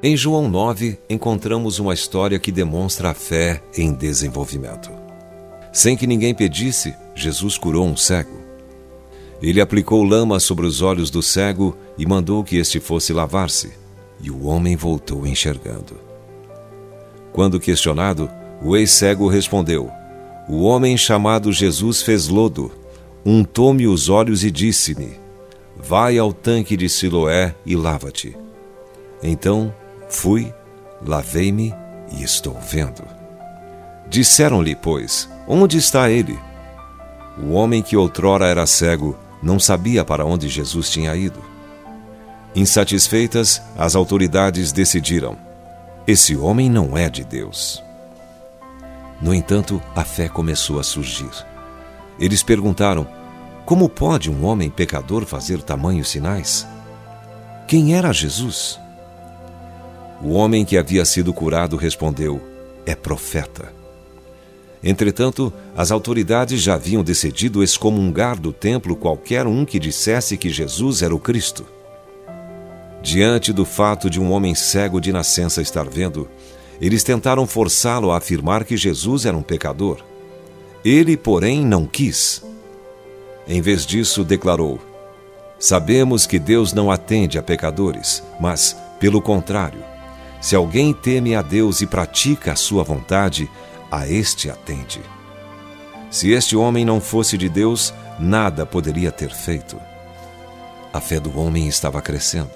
Em João 9, encontramos uma história que demonstra a fé em desenvolvimento. Sem que ninguém pedisse, Jesus curou um cego. Ele aplicou lama sobre os olhos do cego e mandou que este fosse lavar-se, e o homem voltou enxergando. Quando questionado, o ex-cego respondeu: O homem chamado Jesus fez lodo, untou-me os olhos e disse-me: Vai ao tanque de Siloé e lava-te. Então fui, lavei-me e estou vendo. Disseram-lhe, pois, onde está ele? O homem que outrora era cego não sabia para onde Jesus tinha ido. Insatisfeitas, as autoridades decidiram: esse homem não é de Deus. No entanto, a fé começou a surgir. Eles perguntaram: como pode um homem pecador fazer tamanhos sinais? Quem era Jesus? O homem que havia sido curado respondeu: É profeta. Entretanto, as autoridades já haviam decidido excomungar do templo qualquer um que dissesse que Jesus era o Cristo. Diante do fato de um homem cego de nascença estar vendo, eles tentaram forçá-lo a afirmar que Jesus era um pecador. Ele, porém, não quis. Em vez disso, declarou: Sabemos que Deus não atende a pecadores, mas, pelo contrário, se alguém teme a Deus e pratica a sua vontade, a este atende. Se este homem não fosse de Deus, nada poderia ter feito. A fé do homem estava crescendo.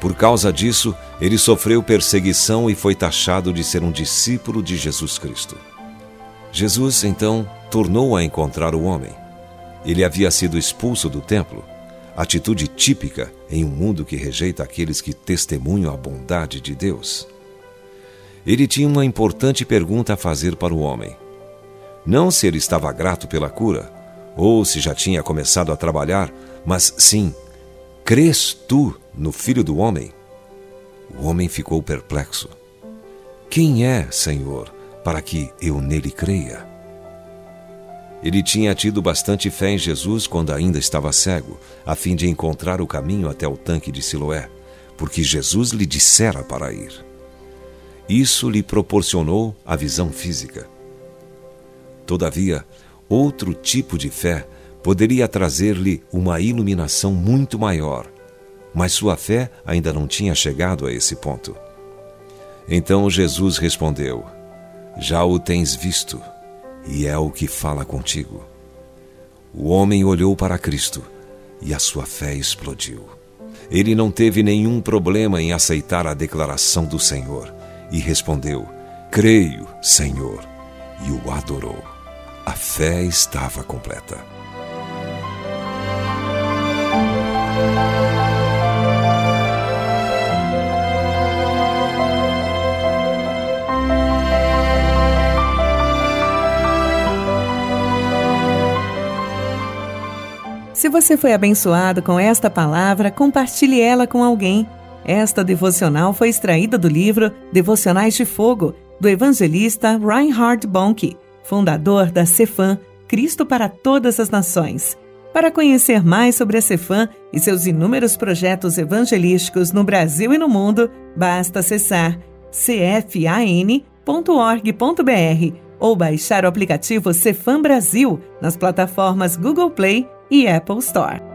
Por causa disso, ele sofreu perseguição e foi taxado de ser um discípulo de Jesus Cristo. Jesus, então, tornou a encontrar o homem. Ele havia sido expulso do templo, atitude típica em um mundo que rejeita aqueles que testemunham a bondade de Deus ele tinha uma importante pergunta a fazer para o homem. Não se ele estava grato pela cura, ou se já tinha começado a trabalhar, mas sim, crês tu no Filho do Homem? O homem ficou perplexo. Quem é, Senhor, para que eu nele creia? Ele tinha tido bastante fé em Jesus quando ainda estava cego, a fim de encontrar o caminho até o tanque de Siloé, porque Jesus lhe dissera para ir. Isso lhe proporcionou a visão física. Todavia, outro tipo de fé poderia trazer-lhe uma iluminação muito maior, mas sua fé ainda não tinha chegado a esse ponto. Então Jesus respondeu: Já o tens visto, e é o que fala contigo. O homem olhou para Cristo e a sua fé explodiu. Ele não teve nenhum problema em aceitar a declaração do Senhor e respondeu: Creio, Senhor, e o adorou. A fé estava completa. Se você foi abençoado com esta palavra, compartilhe ela com alguém. Esta devocional foi extraída do livro Devocionais de Fogo, do evangelista Reinhard Bonnke, fundador da Cefam, Cristo para Todas as Nações. Para conhecer mais sobre a Cefam e seus inúmeros projetos evangelísticos no Brasil e no mundo, basta acessar cfan.org.br ou baixar o aplicativo Cefam Brasil nas plataformas Google Play e Apple Store.